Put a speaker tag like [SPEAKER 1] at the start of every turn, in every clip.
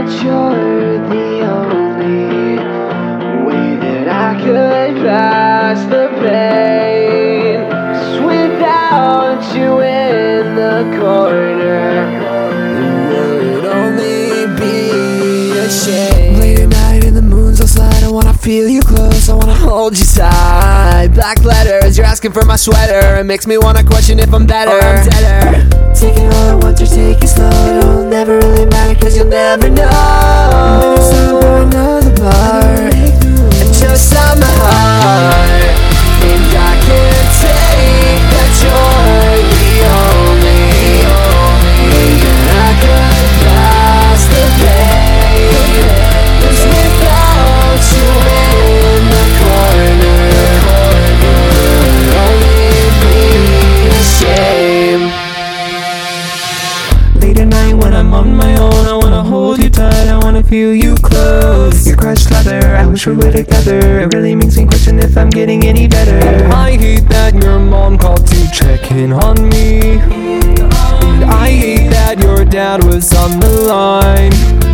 [SPEAKER 1] that you're the only way that I could pass the pain. 'Cause without you in the corner, it would only be a shame. Late at night and the moon's all slide, I wanna feel you close, I wanna hold you tight. Black letters, you're asking for my sweater. It makes me wanna question if I'm better. Or I'm deader. Take it all at once or take it slow. Never really matter, cause you'll never know.
[SPEAKER 2] Feel you close. Your crushed leather, I wish we were together. It really makes me question if I'm getting any better. I hate that your mom called to check in on me. I hate that your dad was on the line.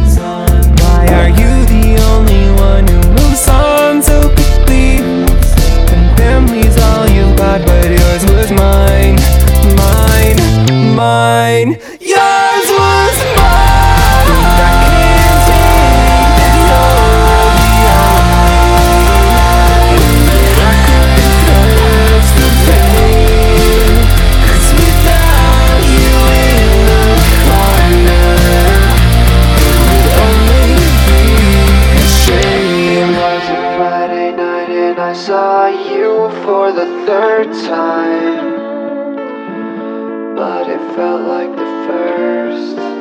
[SPEAKER 1] For the third time. But it felt like the first.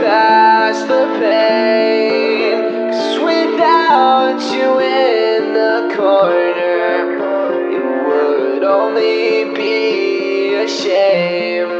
[SPEAKER 1] Pass the pain. 'Cause without you in the corner, it would only be a shame.